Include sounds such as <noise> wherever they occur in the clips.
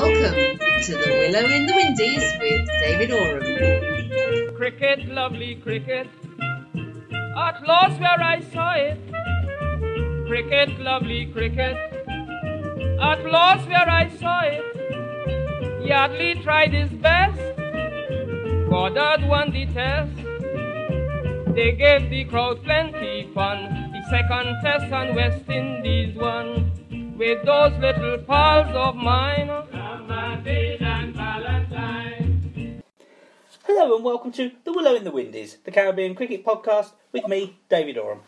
Welcome to the Willow in the Windies with David Oram. Cricket, lovely cricket, at last where I saw it. Cricket, lovely cricket, at last where I saw it. Yardley tried his best, Goddard won the test. They gave the crowd plenty fun. The second test on West Indies won with those little pals of mine. Hello and welcome to The Willow in the Windies, the Caribbean cricket podcast with me, David Oram.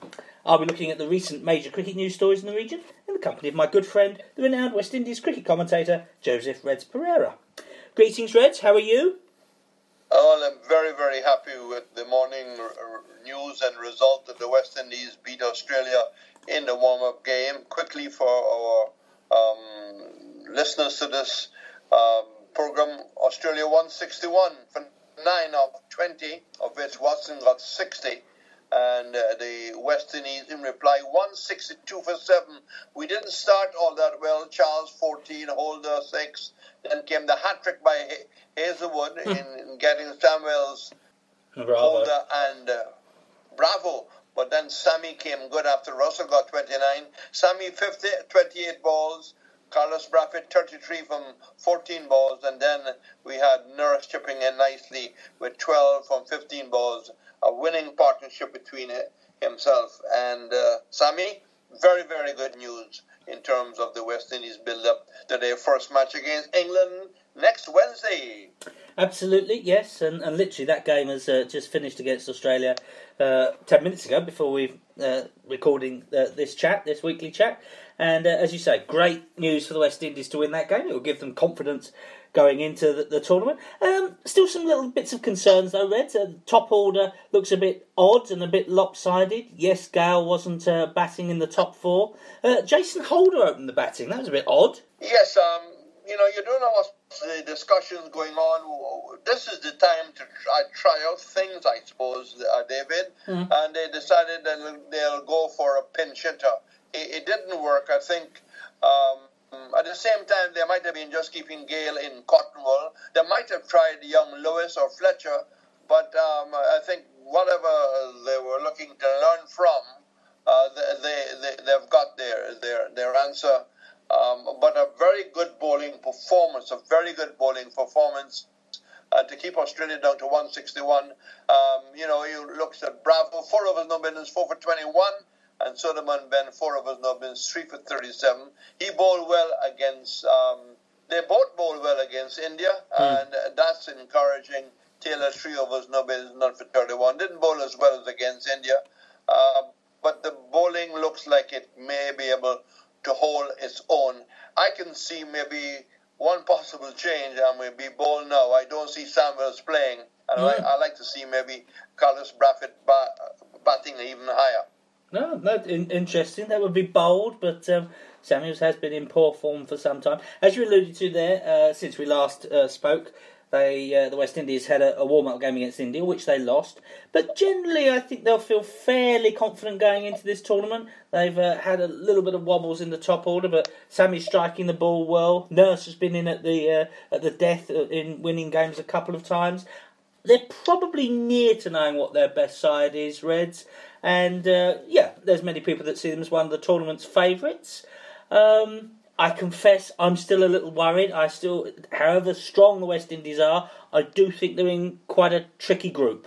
I'll be looking at the recent major cricket news stories in the region in the company of my good friend, the renowned West Indies cricket commentator, Joseph Reds Perreira. Greetings, Reds, how are you? Oh, I'm very, very happy with the morning news and result that the West Indies beat Australia in the warm-up game. Quickly for our um, listeners to this um, program, Australia 161 9 of 20, of which Watson got 60 and uh, the West Indies in reply 162 for 7. We didn't start all that well. Charles 14, Holder 6. Then came the hat trick by Hazlewood in, in, getting Samuels, Bravo. Holder, and uh, Bravo. But then Sammy came good after Russell got 29. Sammy 50, 28 balls. Carlos Brathwaite 33 from 14 balls. And then we had Nurse chipping in nicely with 12 from 15 balls. A winning partnership between himself and uh, Sammy. Very, very good news in terms of the West Indies build up to their first match against England next Wednesday. Absolutely, yes, and, and literally that game has uh, just finished against Australia uh, ten minutes ago before we uh, recording uh, this chat, this weekly chat. And uh, as you say, great news for the West Indies to win that game. It will give them confidence going into the, the tournament. Um, still some little bits of concerns though, Reds. Uh, top order looks a bit odd and a bit lopsided. Yes, Gayle wasn't uh, batting in the top four. Uh, Jason Holder opened the batting. That was a bit odd. Yes, um, you know, you don't know what's the discussions going on. This is the time to try, try out things, I suppose, uh, David. Mm-hmm. And they decided that they'll go for a pinch hitter. It, it didn't work. I think um, at the same time, they might have been just keeping Gayle in cotton They might have tried young Lewis or Fletcher, but um, I think whatever they were looking to learn from, uh, they, they, they've got their, their, their answer. Um, but a very good bowling performance, a very good bowling performance uh, to keep Australia down to 161. Um, you know, he looks at Bravo, four of his no business, four for 21, and Sulieman Benn, four of his no business, three for 37. He bowled well against, um, they both bowled well against India, mm. and that's encouraging. Taylor, three of his no business, none for 31. Didn't bowl as well as against India, uh, but the bowling looks like it may be able to hold its own. I can see maybe one possible change, and we'll be bold now. I don't see Samuels playing, and. I, I, like to see maybe Carlos Brathwaite batting even higher. No, no, in, interesting. That would be bold, but um, Samuels has been in poor form for some time. As you alluded to there, uh, since we last uh, spoke, they uh, the West Indies had a, a warm up game against India, which they lost. But generally, I think they'll feel fairly confident going into this tournament. They've uh, had a little bit of wobbles in the top order, but Sammy's striking the ball well. Nurse has been in at the uh, at the death in winning games a couple of times. They're probably near to knowing what their best side is, Reds. And uh, yeah, there's many people that see them as one of the tournament's favourites. Um, I confess I'm still a little worried. I still, however strong the West Indies are, I do think they're in quite a tricky group.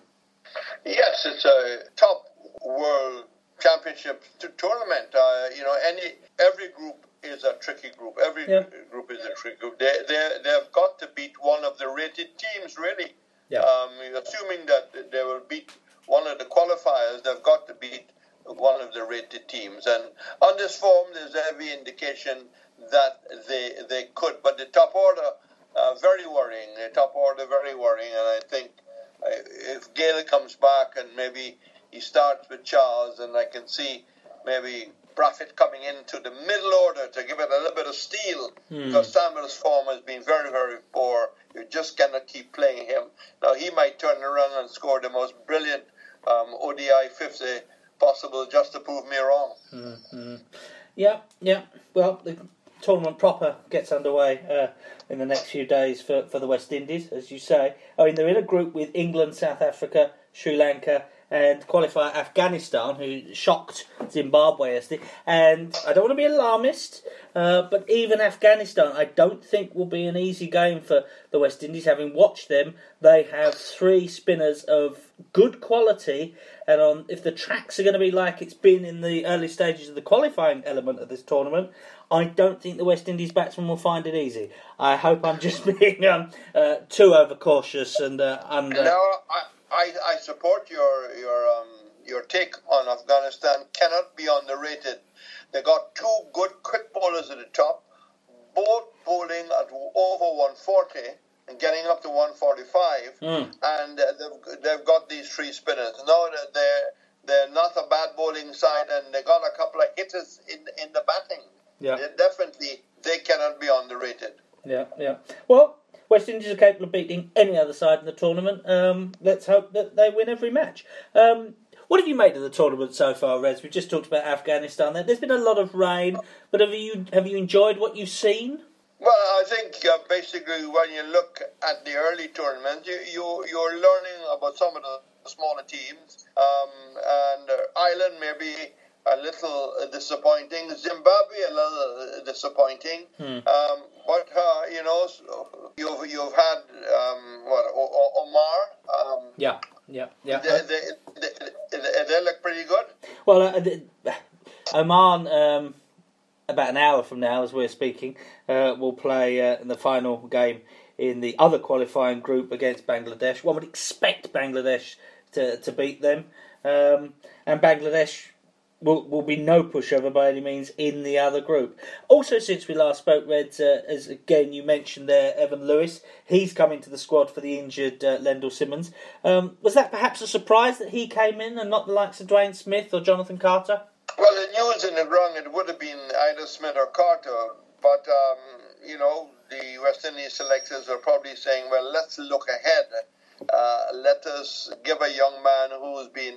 Yes, it's a top world championship tournament. Uh, you know, any every group is a tricky group. Every yeah. group is a tricky group. They they they've got to beat one of the rated teams, really. Yeah. Um, assuming that they will beat one of the qualifiers, they've got to beat one of the rated teams. And on this form, there's every indication that they they could. But the top order, uh, very worrying. The top order, very worrying. And I think if Gayle comes back and maybe he starts with Charles, and I can see maybe Brathwaite coming into the middle order to give it a little bit of steel hmm. because Samuel's form has been very, very poor. You just cannot keep playing him. Now, he might turn around and score the most brilliant um, ODI 50 possible just to prove me wrong. Mm-hmm. Yeah, yeah. Well, tournament proper gets underway uh, in the next few days for, for the West Indies, as you say. I mean, they're in a group with England, South Africa, Sri Lanka, and qualifier Afghanistan, who shocked Zimbabwe yesterday. And I don't want to be alarmist, uh, but even Afghanistan, I don't think will be an easy game for the West Indies. Having watched them, they have three spinners of good quality, and on if the tracks are going to be like it's been in the early stages of the qualifying element of this tournament. I don't think the West Indies batsmen will find it easy. I hope I'm just <laughs> being um, uh, too overcautious and uh, under. No, I, I, I support your your um, your take on Afghanistan. Cannot be underrated. They got two good quick bowlers at the top, both bowling at over 140 and getting up to 145, Mm. and uh, they've, they've got these three spinners. Now that they're they're not a bad bowling side, and they got a couple of hitters in in the batting. Yeah. Definitely they cannot be underrated. Yeah, yeah. Well, West Indies are capable of beating any other side in the tournament. Um, let's hope that they win every match. Um, what have you made of the tournament so far, Reds? We've just talked about Afghanistan. There, there's been a lot of rain, but have you have you enjoyed what you've seen? Well, I think uh, basically when you look at the early tournament, you, you you're learning about some of the smaller teams, um, and uh, Ireland maybe a little uh, disappointing, Zimbabwe a little uh, disappointing, um, but uh, you know you've you've had um, what o- o- Omar, um, Yeah, yeah, yeah. they, they, they, they, look pretty good. Well, uh, Oman, um, about an hour from now, as we're speaking, uh, will play uh, in the final game in the other qualifying group against Bangladesh. One would expect Bangladesh to, to beat them, um, and Bangladesh will, will be no pushover by any means in the other group. Also, since we last spoke, Reds, uh, as again you mentioned there, Evan Lewis, he's come into the squad for the injured uh, Lendl Simmons. Um, was that perhaps a surprise that he came in and not the likes of Dwayne Smith or Jonathan Carter? Well, the news in the ground, it would have been either Smith or Carter, but, um, you know, the West Indies selectors are probably saying, well, let's look ahead. Uh, let us give a young man who's been,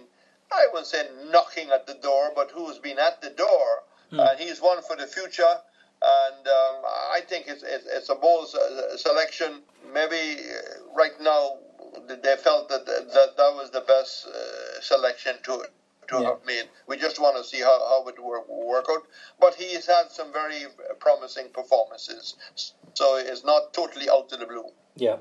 I wouldn't say knocking at the door, but who's been at the door. And he's one for the future. And um, I think it's, it's, it's a bold selection. Maybe uh, right now they felt that that, that was the best uh, selection to to Yeah. have made. We just want to see how, how it work, work out. But he's had some very promising performances, so it's not totally out of the blue. Yeah.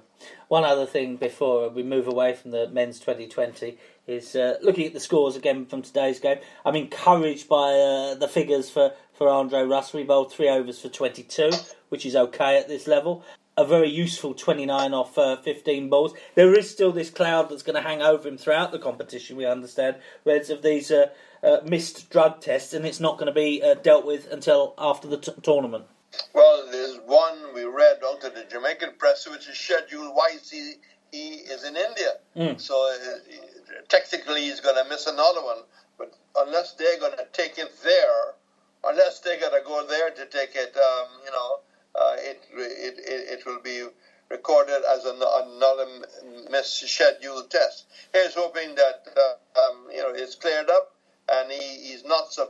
One other thing before we move away from the men's 2020 is uh, looking at the scores again from today's game. I'm encouraged by uh, the figures for, for Andre Russell. He bowled three overs for 22, which is okay at this level. A very useful 29 off uh, 15 balls. There is still this cloud that's going to hang over him throughout the competition, we understand, Reds, of these uh, uh, missed drug tests, and it's not going to be uh, dealt with until after the t- tournament. Well, there's one we read out of the Jamaican press, which is scheduled. Why is he, he is in India? Mm. So uh, technically, he's going to miss another one. But unless they're going to take it there, unless they're going to go there to take it, um, you know, uh, it, it it it will be recorded as an, another misscheduled test. Here's hoping that uh, um, you know it's cleared up and he, he's not su-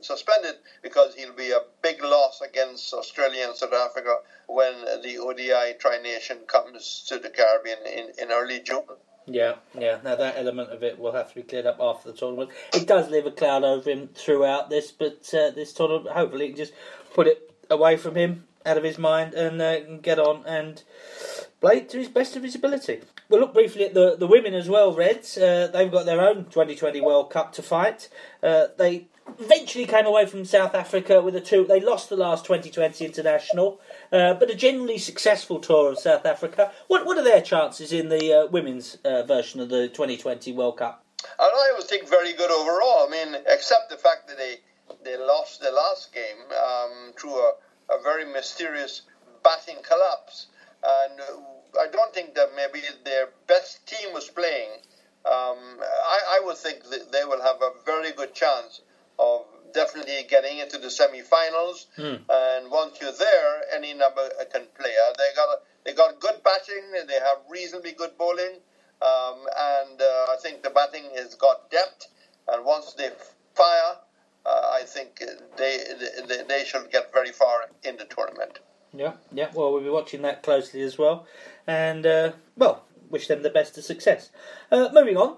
suspended because he'll be a big loss against Australia and South Africa when the ODI Tri Nation comes to the Caribbean in, in early June. Yeah, yeah. Now that element of it will have to be cleared up after the tournament. It does leave a cloud over him throughout this, but uh, this tournament, hopefully, can just put it away from him, out of his mind, and uh, get on and play to his best of his ability. We'll look briefly at the the women as well. Reds, uh, they've got their own 2020 World Cup to fight. Uh, they eventually came away from South Africa with a two. They lost the last 2020 international, uh, but a generally successful tour of South Africa. What what are their chances in the uh, women's uh, version of the 2020 World Cup? I always think very good overall. I mean, except the fact that they they lost the last game um, through a, a very mysterious batting collapse, and uh, I don't think that maybe their best team was playing. Um, I, I would think that they will have a very good chance of definitely getting into the semi-finals. And once you're there, any number can play. Uh, They got a, they got good batting. They have reasonably good bowling, um, and uh, I think the batting has got depth. And once they fire, uh, I think they, they they should get very far in the tournament. Yeah, yeah. Well, we'll be watching that closely as well, and uh, well, wish them the best of success. Uh, moving on.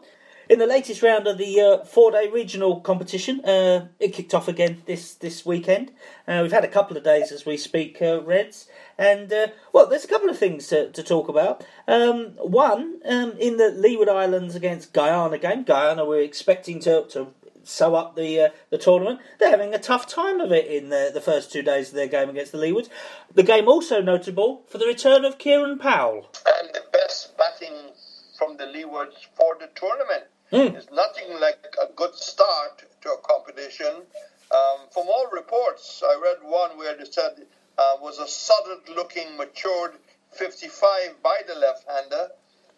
In the latest round of the uh, four-day regional competition, uh, it kicked off again this this weekend. Uh, we've had a couple of days as we speak, uh, Reds, and uh, well, there's a couple of things to, to talk about. Um, one, um, in the Leeward Islands against Guyana game, Guyana we're expecting to, to sew up the uh, the tournament. They're having a tough time of it in the, the first two days of their game against the Leewards. The game also notable for the return of Kieran Powell. And the best batting from the Leewards for the tournament. Mm. There's nothing like a good start to a competition. Um, from all reports, I read one where they said uh, was a solid-looking, matured 55 by the left-hander,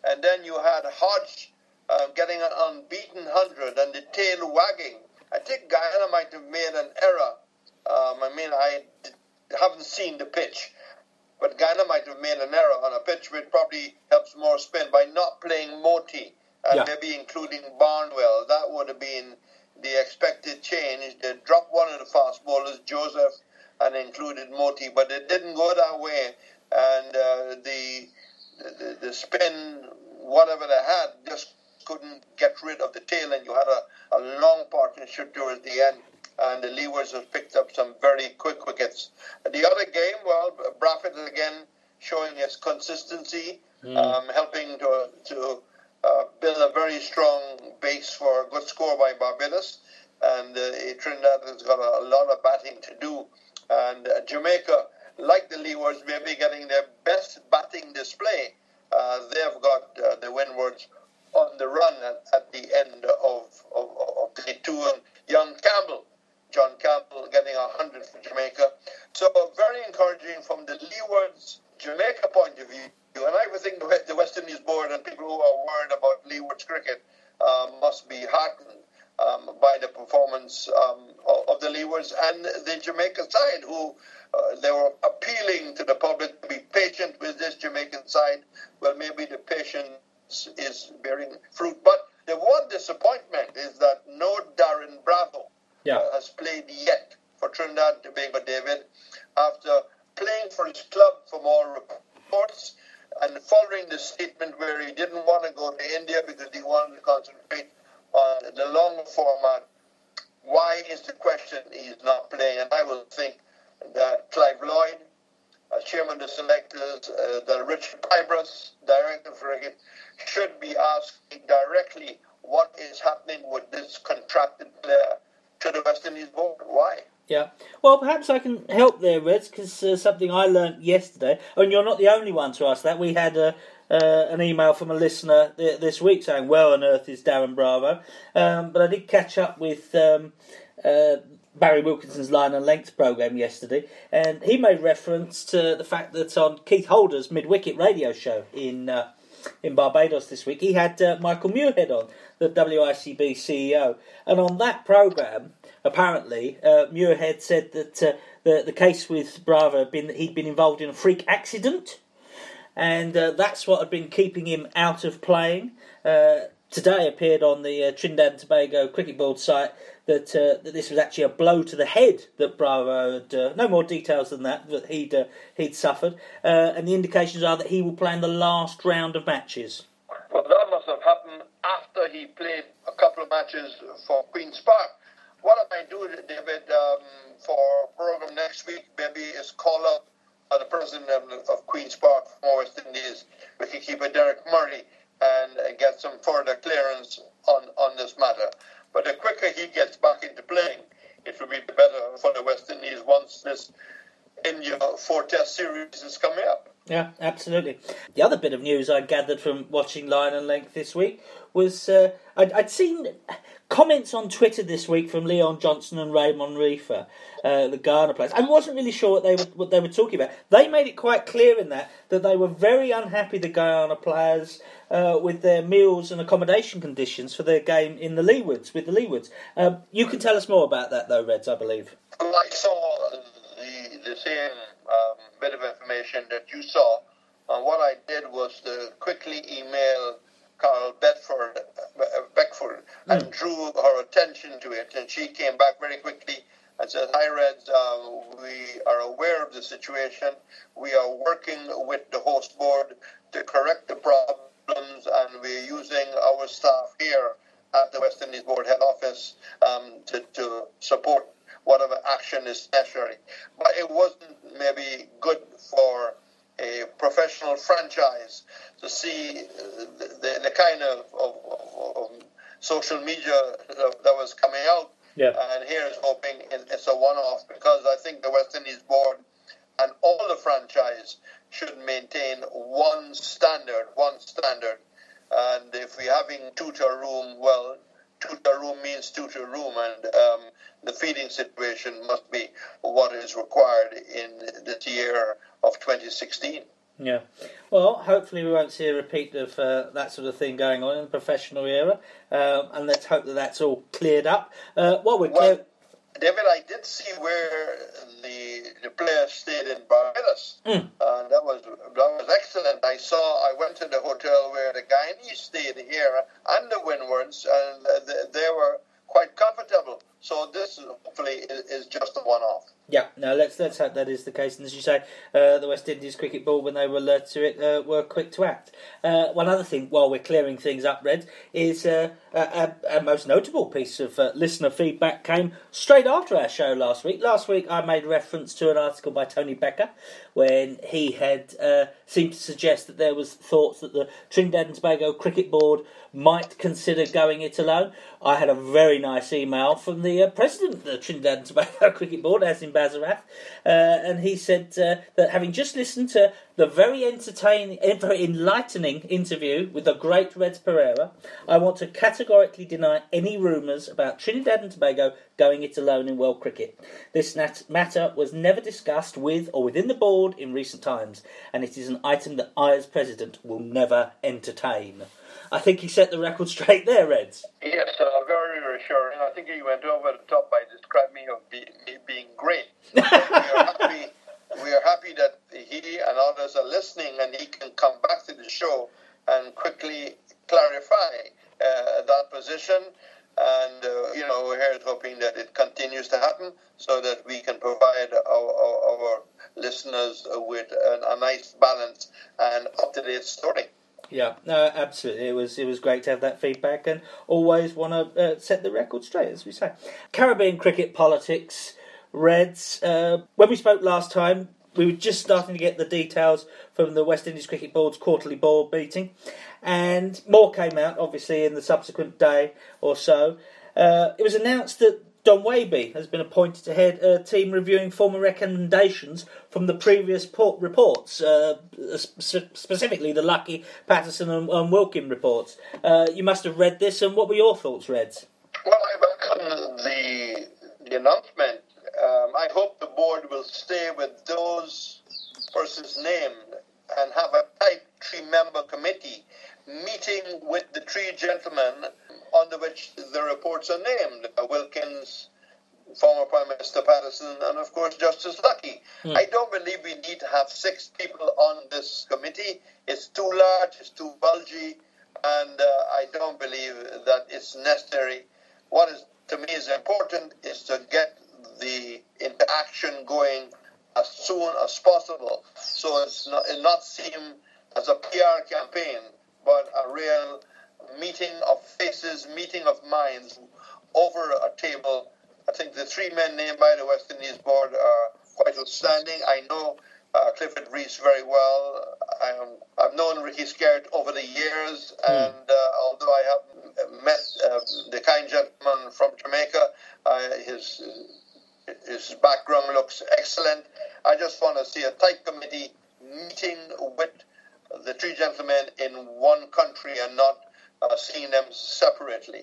and then you had Hodge uh, getting an unbeaten 100 and the tail wagging. I think Guyana might have made an error. Um, I mean, I d- haven't seen the pitch, but Guyana might have made an error on a pitch which probably helps more spin by not playing Motie and Yeah. maybe including Barnwell. That would have been the expected change. They dropped one of the fast bowlers, Joseph, and included Motie, but it didn't go that way. And uh, the, the the spin, whatever they had, just couldn't get rid of the tail, and you had a, a long partnership towards the end. And the Leewards have picked up some very quick wickets. The other game, well, Braffett again showing his consistency, um, helping to to uh, build a very strong base for a good score by Barbados. And uh, Trinidad has got a, a lot of batting to do. And uh, Jamaica, like the Leewards, may be getting their best batting display. Uh, they've got uh, the Windwards on the run at, at the end of, of, of the two. And young Campbell, John Campbell, getting a 100 for Jamaica. So very encouraging from the Leewards Jamaica point of view. And I would think the West- Indies board and people who are worried about Leewards cricket uh, must be heartened um, by the performance um, of, of the Leewards and the Jamaican side, who uh, they were appealing to the public to be patient with this Jamaican side. Well, maybe the patience is bearing fruit. But the one disappointment is that no Darren Bravo Yeah. uh, has played yet for Trinidad and Tobago, David, after playing for his club from all reports and following the statement where he didn't want to go to India because he wanted to concentrate on the long format. Why is the question he's not playing? And I will think that Clive Lloyd, as chairman of the selectors, uh, that Richard Pybus, director of cricket, should be asking directly what is happening with this contracted player to the West Indies board. Why? Yeah. Well, perhaps I can help there, Reds, because uh, something I learnt yesterday, and you're not the only one to ask that. We had uh, uh, an email from a listener th- this week saying, "Where on earth is Darren Bravo?" Um, but I did catch up with um, uh, Barry Wilkinson's Line and Length program yesterday, and he made reference to the fact that on Keith Holder's mid wicket radio show in. Uh, in Barbados this week, he had uh, Michael Muirhead on, the WICB CEO, and on that program, apparently, uh, Muirhead said that uh, the the case with Bravo had been that he'd been involved in a freak accident, and uh, that's what had been keeping him out of playing. Uh, today appeared on the uh, Trinidad and Tobago Cricket Board site that uh, that this was actually a blow to the head that Bravo had. No more details than that that he'd he'd suffered, and the indications are that he will play in the last round of matches. Well, that must have happened after he played a couple of matches for Queen's Park. What I might do, David, um, for program next week, maybe is call up uh, the president of, of Queen's Park from West Indies, wicketkeeper Deryck Murray, and uh, get some further clearance on, on this matter. But the quicker he gets back into playing, it will be better for the West Indies once this India four test series is coming up. Yeah, absolutely. The other bit of news I gathered from watching Line and Length this week was uh, I'd, I'd seen comments on Twitter this week from Leon Johnson and Raymond Reifer, uh, the Guyana players. I wasn't really sure what they were what they were talking about. They made it quite clear in that that they were very unhappy, the Guyana players, uh, with their meals and accommodation conditions for their game in the Leewards with the Leewards. Um, you can tell us more about that, though, Reds, I believe. I saw the, the same information that you saw. And what I did was to quickly email Carl Bedford, Be- Beckford and drew her attention to it, and she came back very quickly and said, "Hi, Reds. Um, we are aware of the situation. We are working with the host board to correct the problems, and we're using our staff here at the West Indies Board head office um, to, to support whatever action is necessary." But it wasn't maybe good for a professional franchise to see uh, the, the, the kind of, of, of, social media that that was coming out. Yeah. And here is hoping it's a one-off because I think the West Indies board and all the franchise should maintain one standard, one standard. And if we're having tutor room, well, two to a room means two to a room, and um, the feeding situation must be what is required in this year of 2016. Yeah. Well, hopefully we won't see a repeat of uh, that sort of thing going on in the professional era, um, and let's hope that that's all cleared up. Uh, what we're Well, clear- David, I did see where the the players stayed in Barbados, Mm. and that was that was excellent. I saw. I went to the hotel where the Guyanese stayed here and the Windwards, and th- they were quite comfortable. So this hopefully is, is just a one-off. Yeah, no, let's let's hope that is the case. And as you say, uh, the West Indies cricket board, when they were alert to it, uh, were quick to act. Uh, one other thing, while we're clearing things up, Red, is uh, a, a, most notable piece of uh, listener feedback came straight after our show last week. Last week, I made reference to an article by Tony Becca when he had uh, seemed to suggest that there was thoughts that the Trinidad and Tobago cricket board might consider going it alone. I had a very nice email from the uh, president of the Trinidad and Tobago <laughs> Cricket Board, Azim Bassarath, uh, and he said uh, that having just listened to the very entertaining, eh, very enlightening interview with the great Reds Perreira, I want to categorically deny any rumours about Trinidad and Tobago going it alone in world cricket. This nat- matter was never discussed with or within the board in recent times, and it is an item that I, as president, will never entertain. I think he set the record <laughs> straight there, Reds. Yes, uh, very reassuring. I think he went over the top by describing me of be, me being great. <laughs> we are happy. We are happy that he and others are listening, and he can come back to the show and quickly clarify uh, that position. And uh, you know, we're here hoping that it continues to happen, so that we can provide our, our, our listeners with a, a nice balance and up-to-date story. Yeah, no, absolutely. It was it was great to have that feedback, and always want to uh, set the record straight, as we say. Caribbean cricket politics, Reds. Uh, when we spoke last time, we were just starting to get the details from the West Indies Cricket Board's quarterly board meeting, and more came out, obviously, in the subsequent day or so. Uh, it was announced that Don Wehby has been appointed to head a team reviewing former recommendations from the previous port reports, uh, sp- specifically the Lucky, Patterson, and, and Wilkin reports. Uh, you must have read this, and what were your thoughts, Reds? Well, I welcome the, the announcement. Um, I hope the board will stay with those persons named and have a type three member committee meeting with the three gentlemen under which the reports are named uh, Wilkins, former Prime Minister Patterson, and of course Justice Lucky. I don't believe we need to have six people on this committee. It's too large, it's too bulgy, and uh, I don't believe that it's necessary. What is to me is important is to get the interaction going as soon as possible, so it's not, it not seem as a PR campaign, but a real meeting of faces, meeting of minds over a table. I think the three men named by the West Indies board are quite outstanding. I know uh, Clifford Reese very well. I am, I've known Ricky Skerritt over the years, and uh, although I haven't met uh, the kind gentleman from Jamaica, uh, his his background looks excellent. I just want to see a tight committee meeting with the three gentlemen in one country and not uh, seeing them separately.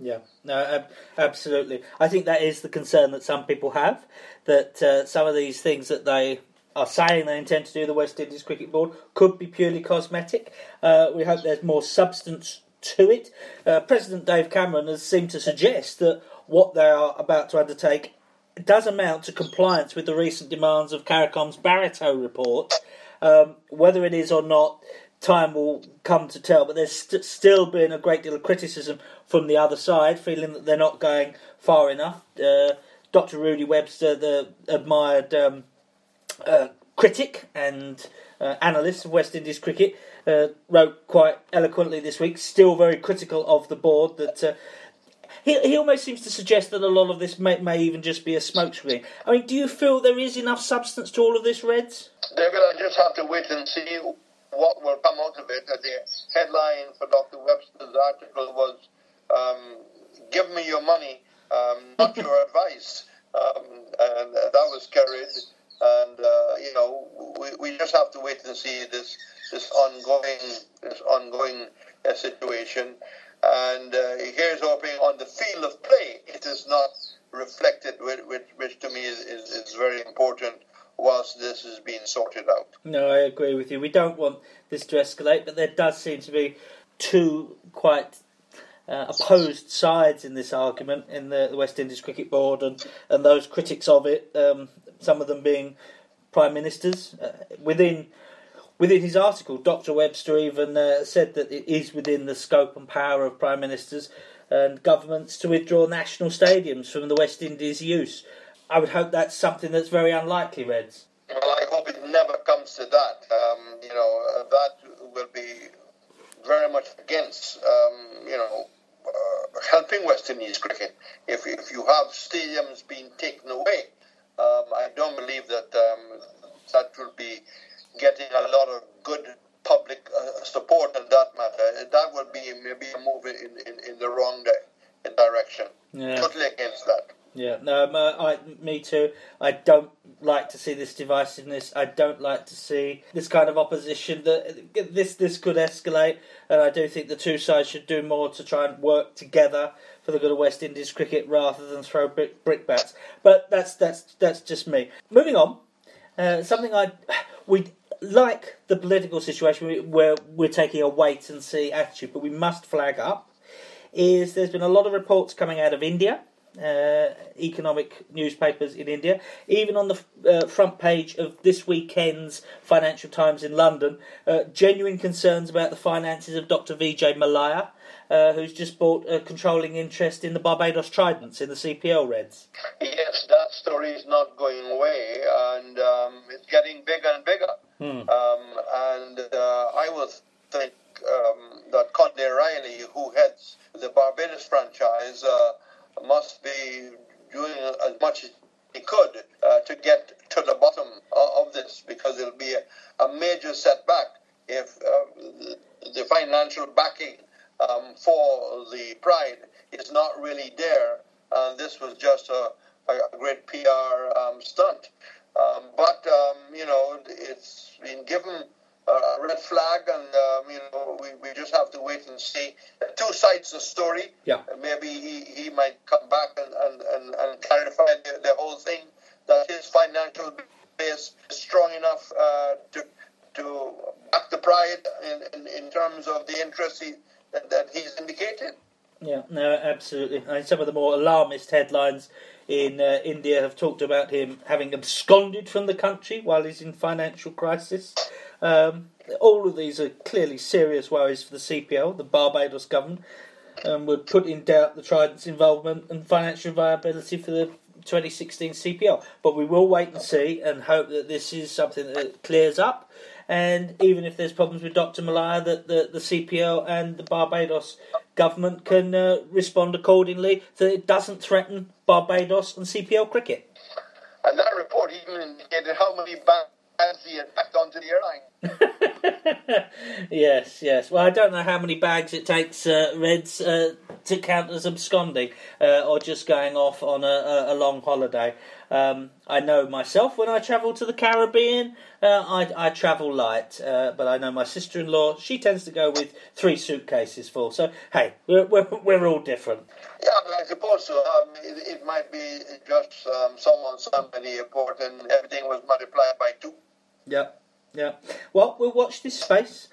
Yeah, no, ab- absolutely. I think that is the concern that some people have that uh, some of these things that they are saying they intend to do the West Indies Cricket Board could be purely cosmetic. Uh, we hope there's more substance to it. Uh, President Dave Cameron has seemed to suggest that what they are about to undertake does amount to compliance with the recent demands of CARICOM's Barriteau report. Um, whether it is or not time will come to tell. But there's st- still been a great deal of criticism from the other side, feeling that they're not going far enough. Uh, Dr. Rudy Webster, the admired um, uh, critic and uh, analyst of West Indies cricket, uh, wrote quite eloquently this week, still very critical of the board that. Uh, he, he almost seems to suggest that a lot of this may, may even just be a smokescreen. I mean, do you feel there is enough substance to all of this, Reds? They're going to just have to wait and see what will come out of it. The headline for Dr. Webster's article was um, Give me your money, um, not your <laughs> advice. Um, and that was carried. And, uh, you know, we, we just have to wait and see this this ongoing this ongoing uh, situation. And uh, here's hoping on the field of play it is not reflected, which, which to me is, is, is very important whilst this is being sorted out. No, I agree with you. We don't want this to escalate, but there does seem to be two quite uh, opposed sides in this argument in the, the, West Indies Cricket Board and, and those critics of it, um, some of them being prime ministers. Uh, within within his article, Dr. Webster even uh, said that it is within the scope and power of prime ministers and governments to withdraw national stadiums from the West Indies' use. I would hope that's something that's very unlikely, Reds. Well, I hope it never comes to that. Um, you know, uh, that will be very much against, um, you know, uh, helping West Indies cricket. If, if you have stadiums being taken away, um, I don't believe that um, that will be getting a lot of good public uh, support in that matter. That would be maybe a move in, in, in the wrong di- direction. Yeah. Totally against that. Yeah, no, I, me too. I don't like to see this divisiveness. I don't like to see this kind of opposition. That this this could escalate, and I do think the two sides should do more to try and work together for the good of West Indies cricket rather than throw brick, brickbats. But that's that's that's just me. Moving on, uh, something I we like the political situation where we're taking a wait and see attitude, but we must flag up. Is there's been a lot of reports coming out of India uh, economic newspapers in India. Even on the uh, front page of this weekend's Financial Times in London, uh, genuine concerns about the finances of Dr. Vijay Mallya, uh, who's just bought a controlling interest in the Barbados Tridents in the CPL Reds. Yes, that story is not going away, and um, it's getting bigger and bigger. Hmm. Um, and uh, I would think um, that Conde Riley, who heads the Barbados franchise, uh, alarmist headlines in uh, India have talked about him having absconded from the country while he's in financial crisis. Um, all of these are clearly serious worries for the CPL, the Barbados government, and would put in doubt the Trident's involvement and financial viability for the 2016 CPL. But we will wait and see and hope that this is something that clears up. And even if there's problems with Dr. Mallya, that the, the CPL and the Barbados government can uh, respond accordingly so it doesn't threaten Barbados and CPL cricket. And that report even indicated how many bags he had packed onto the airline. <laughs> yes, yes. Well, I don't know how many bags it takes uh, Reds uh, to count as absconding uh, or just going off on a, a long holiday. Um, I know myself when I travel to the Caribbean, uh, I, I, travel light, uh, but I know my sister in law, she tends to go with three suitcases full. So, hey, we're, we're, we're all different. Yeah, I suppose so. Um, it, it, might be just um, someone, somebody airport, and everything was multiplied by two. Yeah, yeah. Well, we'll watch this space.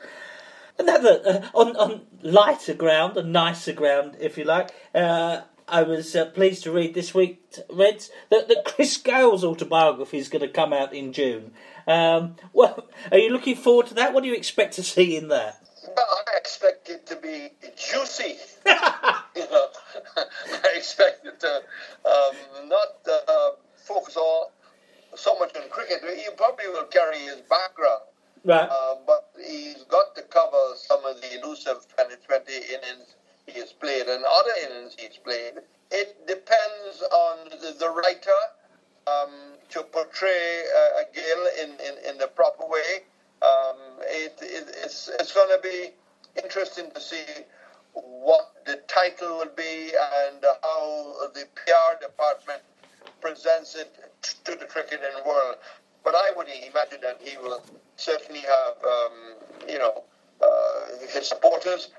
Another uh, on on lighter ground, a nicer ground, if you like. Uh, I was uh, pleased to read this week, Reds, that, that Chris Gayle's autobiography is going to come out in June. Um, <laughs> well, are you looking forward to that? What do you expect to see in that? Well, I expect it to be juicy. <laughs> you know, <laughs> I expect it to um, not uh, focus all so much on cricket. He probably will carry his background, Right. uh, but he's got to cover some of the elusive 2020 innings he has played and other innings he's played. It depends on the, the writer um, to portray uh, a Gayle in, in, in the proper way. Um, it, it, it's it's going to be interesting to see what the title will be and how the PR department presents it to the cricketing world. But I would imagine that he will certainly have, um, you know, uh, his supporters.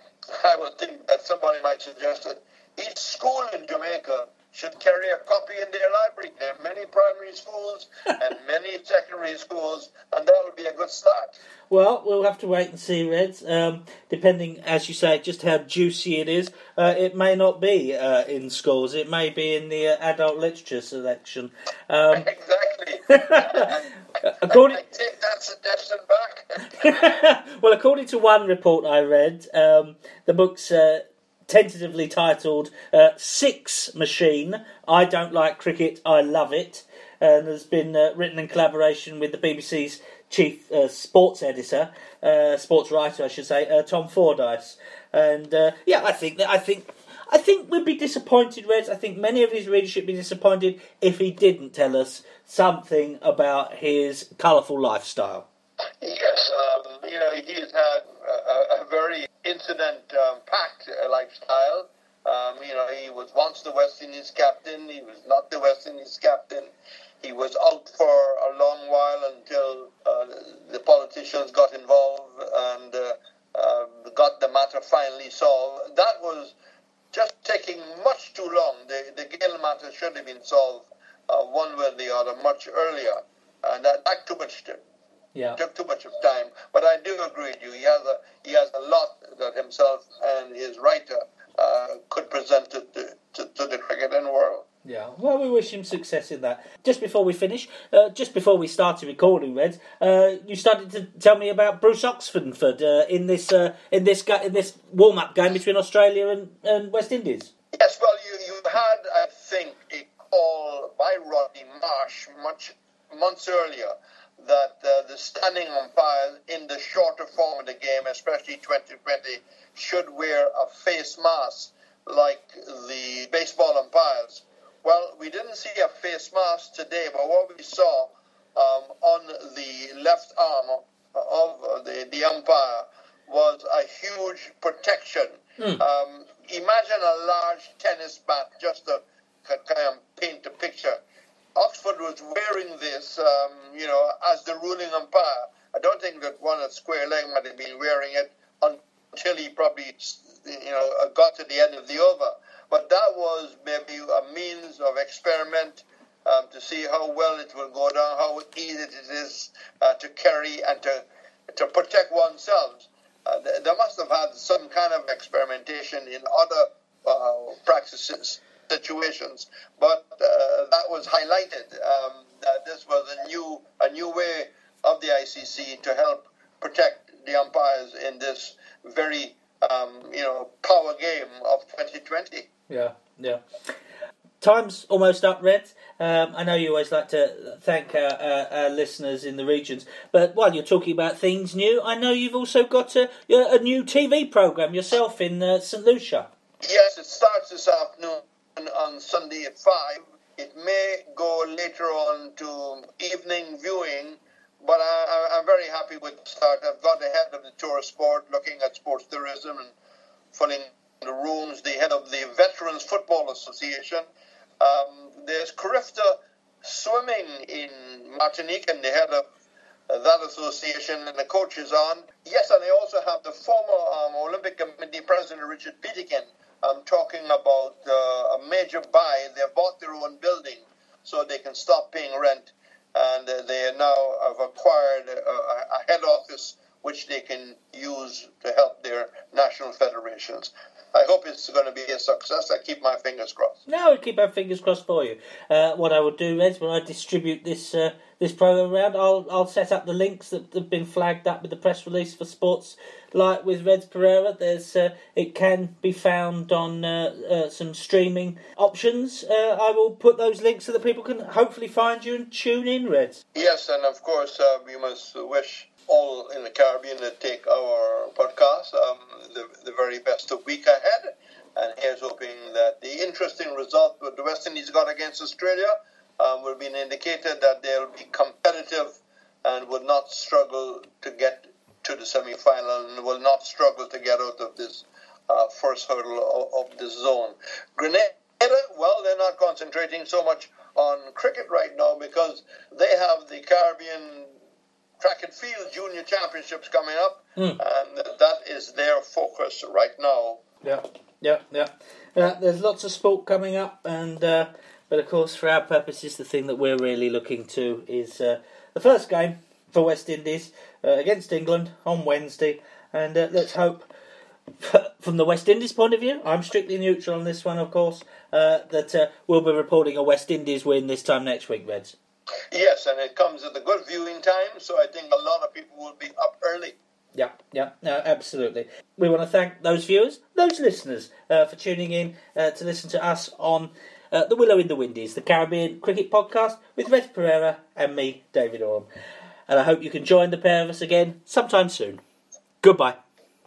I would think that somebody might suggest that each school in Jamaica should carry a copy in their library. There are many primary schools <laughs> and many secondary schools, and that would be a good start. Well, we'll have to wait and see, Reds. Um, depending, as you say, just how juicy it is, uh, it may not be uh, in schools. It may be in the uh, adult literature selection. Um, <laughs> Exactly. <laughs> according, I take that suggestion back. <laughs> well, according to one report I read, um, the book's uh, tentatively titled uh, Six Machine I Don't Like Cricket, I Love It, and has been uh, written in collaboration with the BBC's chief uh, sports editor, uh, sports writer, I should say, uh, Tom Fordyce. And uh, yeah, I think that I think. I think we'd be disappointed, Reds. I think many of his readers should be disappointed if he didn't tell us something about his colourful lifestyle. Yes, um, you know, he's had a, a very incident-packed uh, lifestyle. Um, you know, he was once the West Indies captain. He was not the West Indies captain. He was out for a long while until uh, the politicians got involved and uh, uh, got the matter finally solved. That was just taking much too long. The, the Gayle matter should have been solved uh, one way or the other much earlier. And that, that too much to, Yeah. took too much of time. But I do agree with you. He has a he has a lot that himself and his writer uh, could present to, to, to, to the cricketing world. Yeah, well, we wish him success in that. Just before we finish, uh, just before we started recording, Reds, uh, you started to tell me about Bruce Oxenford uh, in this uh, in this ga- in this warm up game between Australia and, and West Indies. Yes, well, you, you had, I think, a call by Rodney Marsh much months earlier that uh, the standing umpires in the shorter form of the game, especially 2020, should wear a face mask like the baseball umpires. Well, we didn't see a face mask today, but what we saw um, on the left arm of the, the umpire was a huge protection. Um, imagine a large tennis bat, just to kind of paint a picture. Oxenford was wearing this, um, you know, as the ruling umpire. I don't think that one at square leg might have been wearing it until he probably, you know, got to the end of the over. But that was maybe a means of experiment um, to see how well it will go down, how easy it is uh, to carry and to to protect oneself. Uh, they must have had some kind of experimentation in other uh, practices situations, but uh, that was highlighted um, that this was a new a new way of the ICC to help protect the umpires in this very um, you know power game of 2020. Yeah, yeah. Time's almost up, Red. Um, I know you always like to thank our, our, our listeners in the regions, but while you're talking about things new, I know you've also got a, a new TV program yourself in uh, St Lucia. Yes, it starts this afternoon on Sunday at 5. It may go later on to evening viewing, but I, I'm very happy with the start. I've got ahead of the tourist board looking at sports tourism and filling the rooms, the head of the Veterans Football Association. Um, there's Carifta Swimming in Martinique and the head of uh, that association and the coaches on. Yes, and I also have the former um, Olympic Committee President Richard Peterkin um, talking about uh, a major buy. They have bought their own building so they can stop paying rent, and uh, they now have acquired a, a head office which they can use to help their national federations. I hope it's going to be a success. I keep my fingers crossed. No, we keep our fingers crossed for you. Uh, what I will do, Reds, when I distribute this uh, this program around, I'll I'll set up the links that have been flagged up with the press release for sports. Like with Reds Perreira, there's uh, it can be found on uh, uh, some streaming options. Uh, I will put those links so that people can hopefully find you and tune in, Reds. Yes, and of course uh, we must wish all in the Caribbean that take our podcast um, the, the very best of week ahead. And here's hoping that the interesting result that the West Indies got against Australia um, will be an indicator that they'll be competitive and will not struggle to get to the semi-final and will not struggle to get out of this uh, first hurdle of, of this zone. Grenada, well, they're not concentrating so much on cricket right now because they have the Caribbean track and field junior championships coming up, Mm. and that is their focus right now. Yeah, yeah, yeah. Uh, there's lots of sport coming up, and uh, but of course, for our purposes, the thing that we're really looking to is uh, the first game for West Indies uh, against England on Wednesday, and uh, let's hope. <laughs> From the West Indies point of view, I'm strictly neutral on this one, of course. Uh, that uh, we'll be reporting a West Indies win this time next week, Reds. Yes, and it comes at a good viewing time, so I think a lot of people will be up early. Yeah, yeah, no, absolutely. We want to thank those viewers, those listeners, uh, for tuning in uh, to listen to us on uh, the Willow in the Windies, the Caribbean cricket podcast with Red Perreira and me, David Orme. And I hope you can join the pair of us again sometime soon. Goodbye.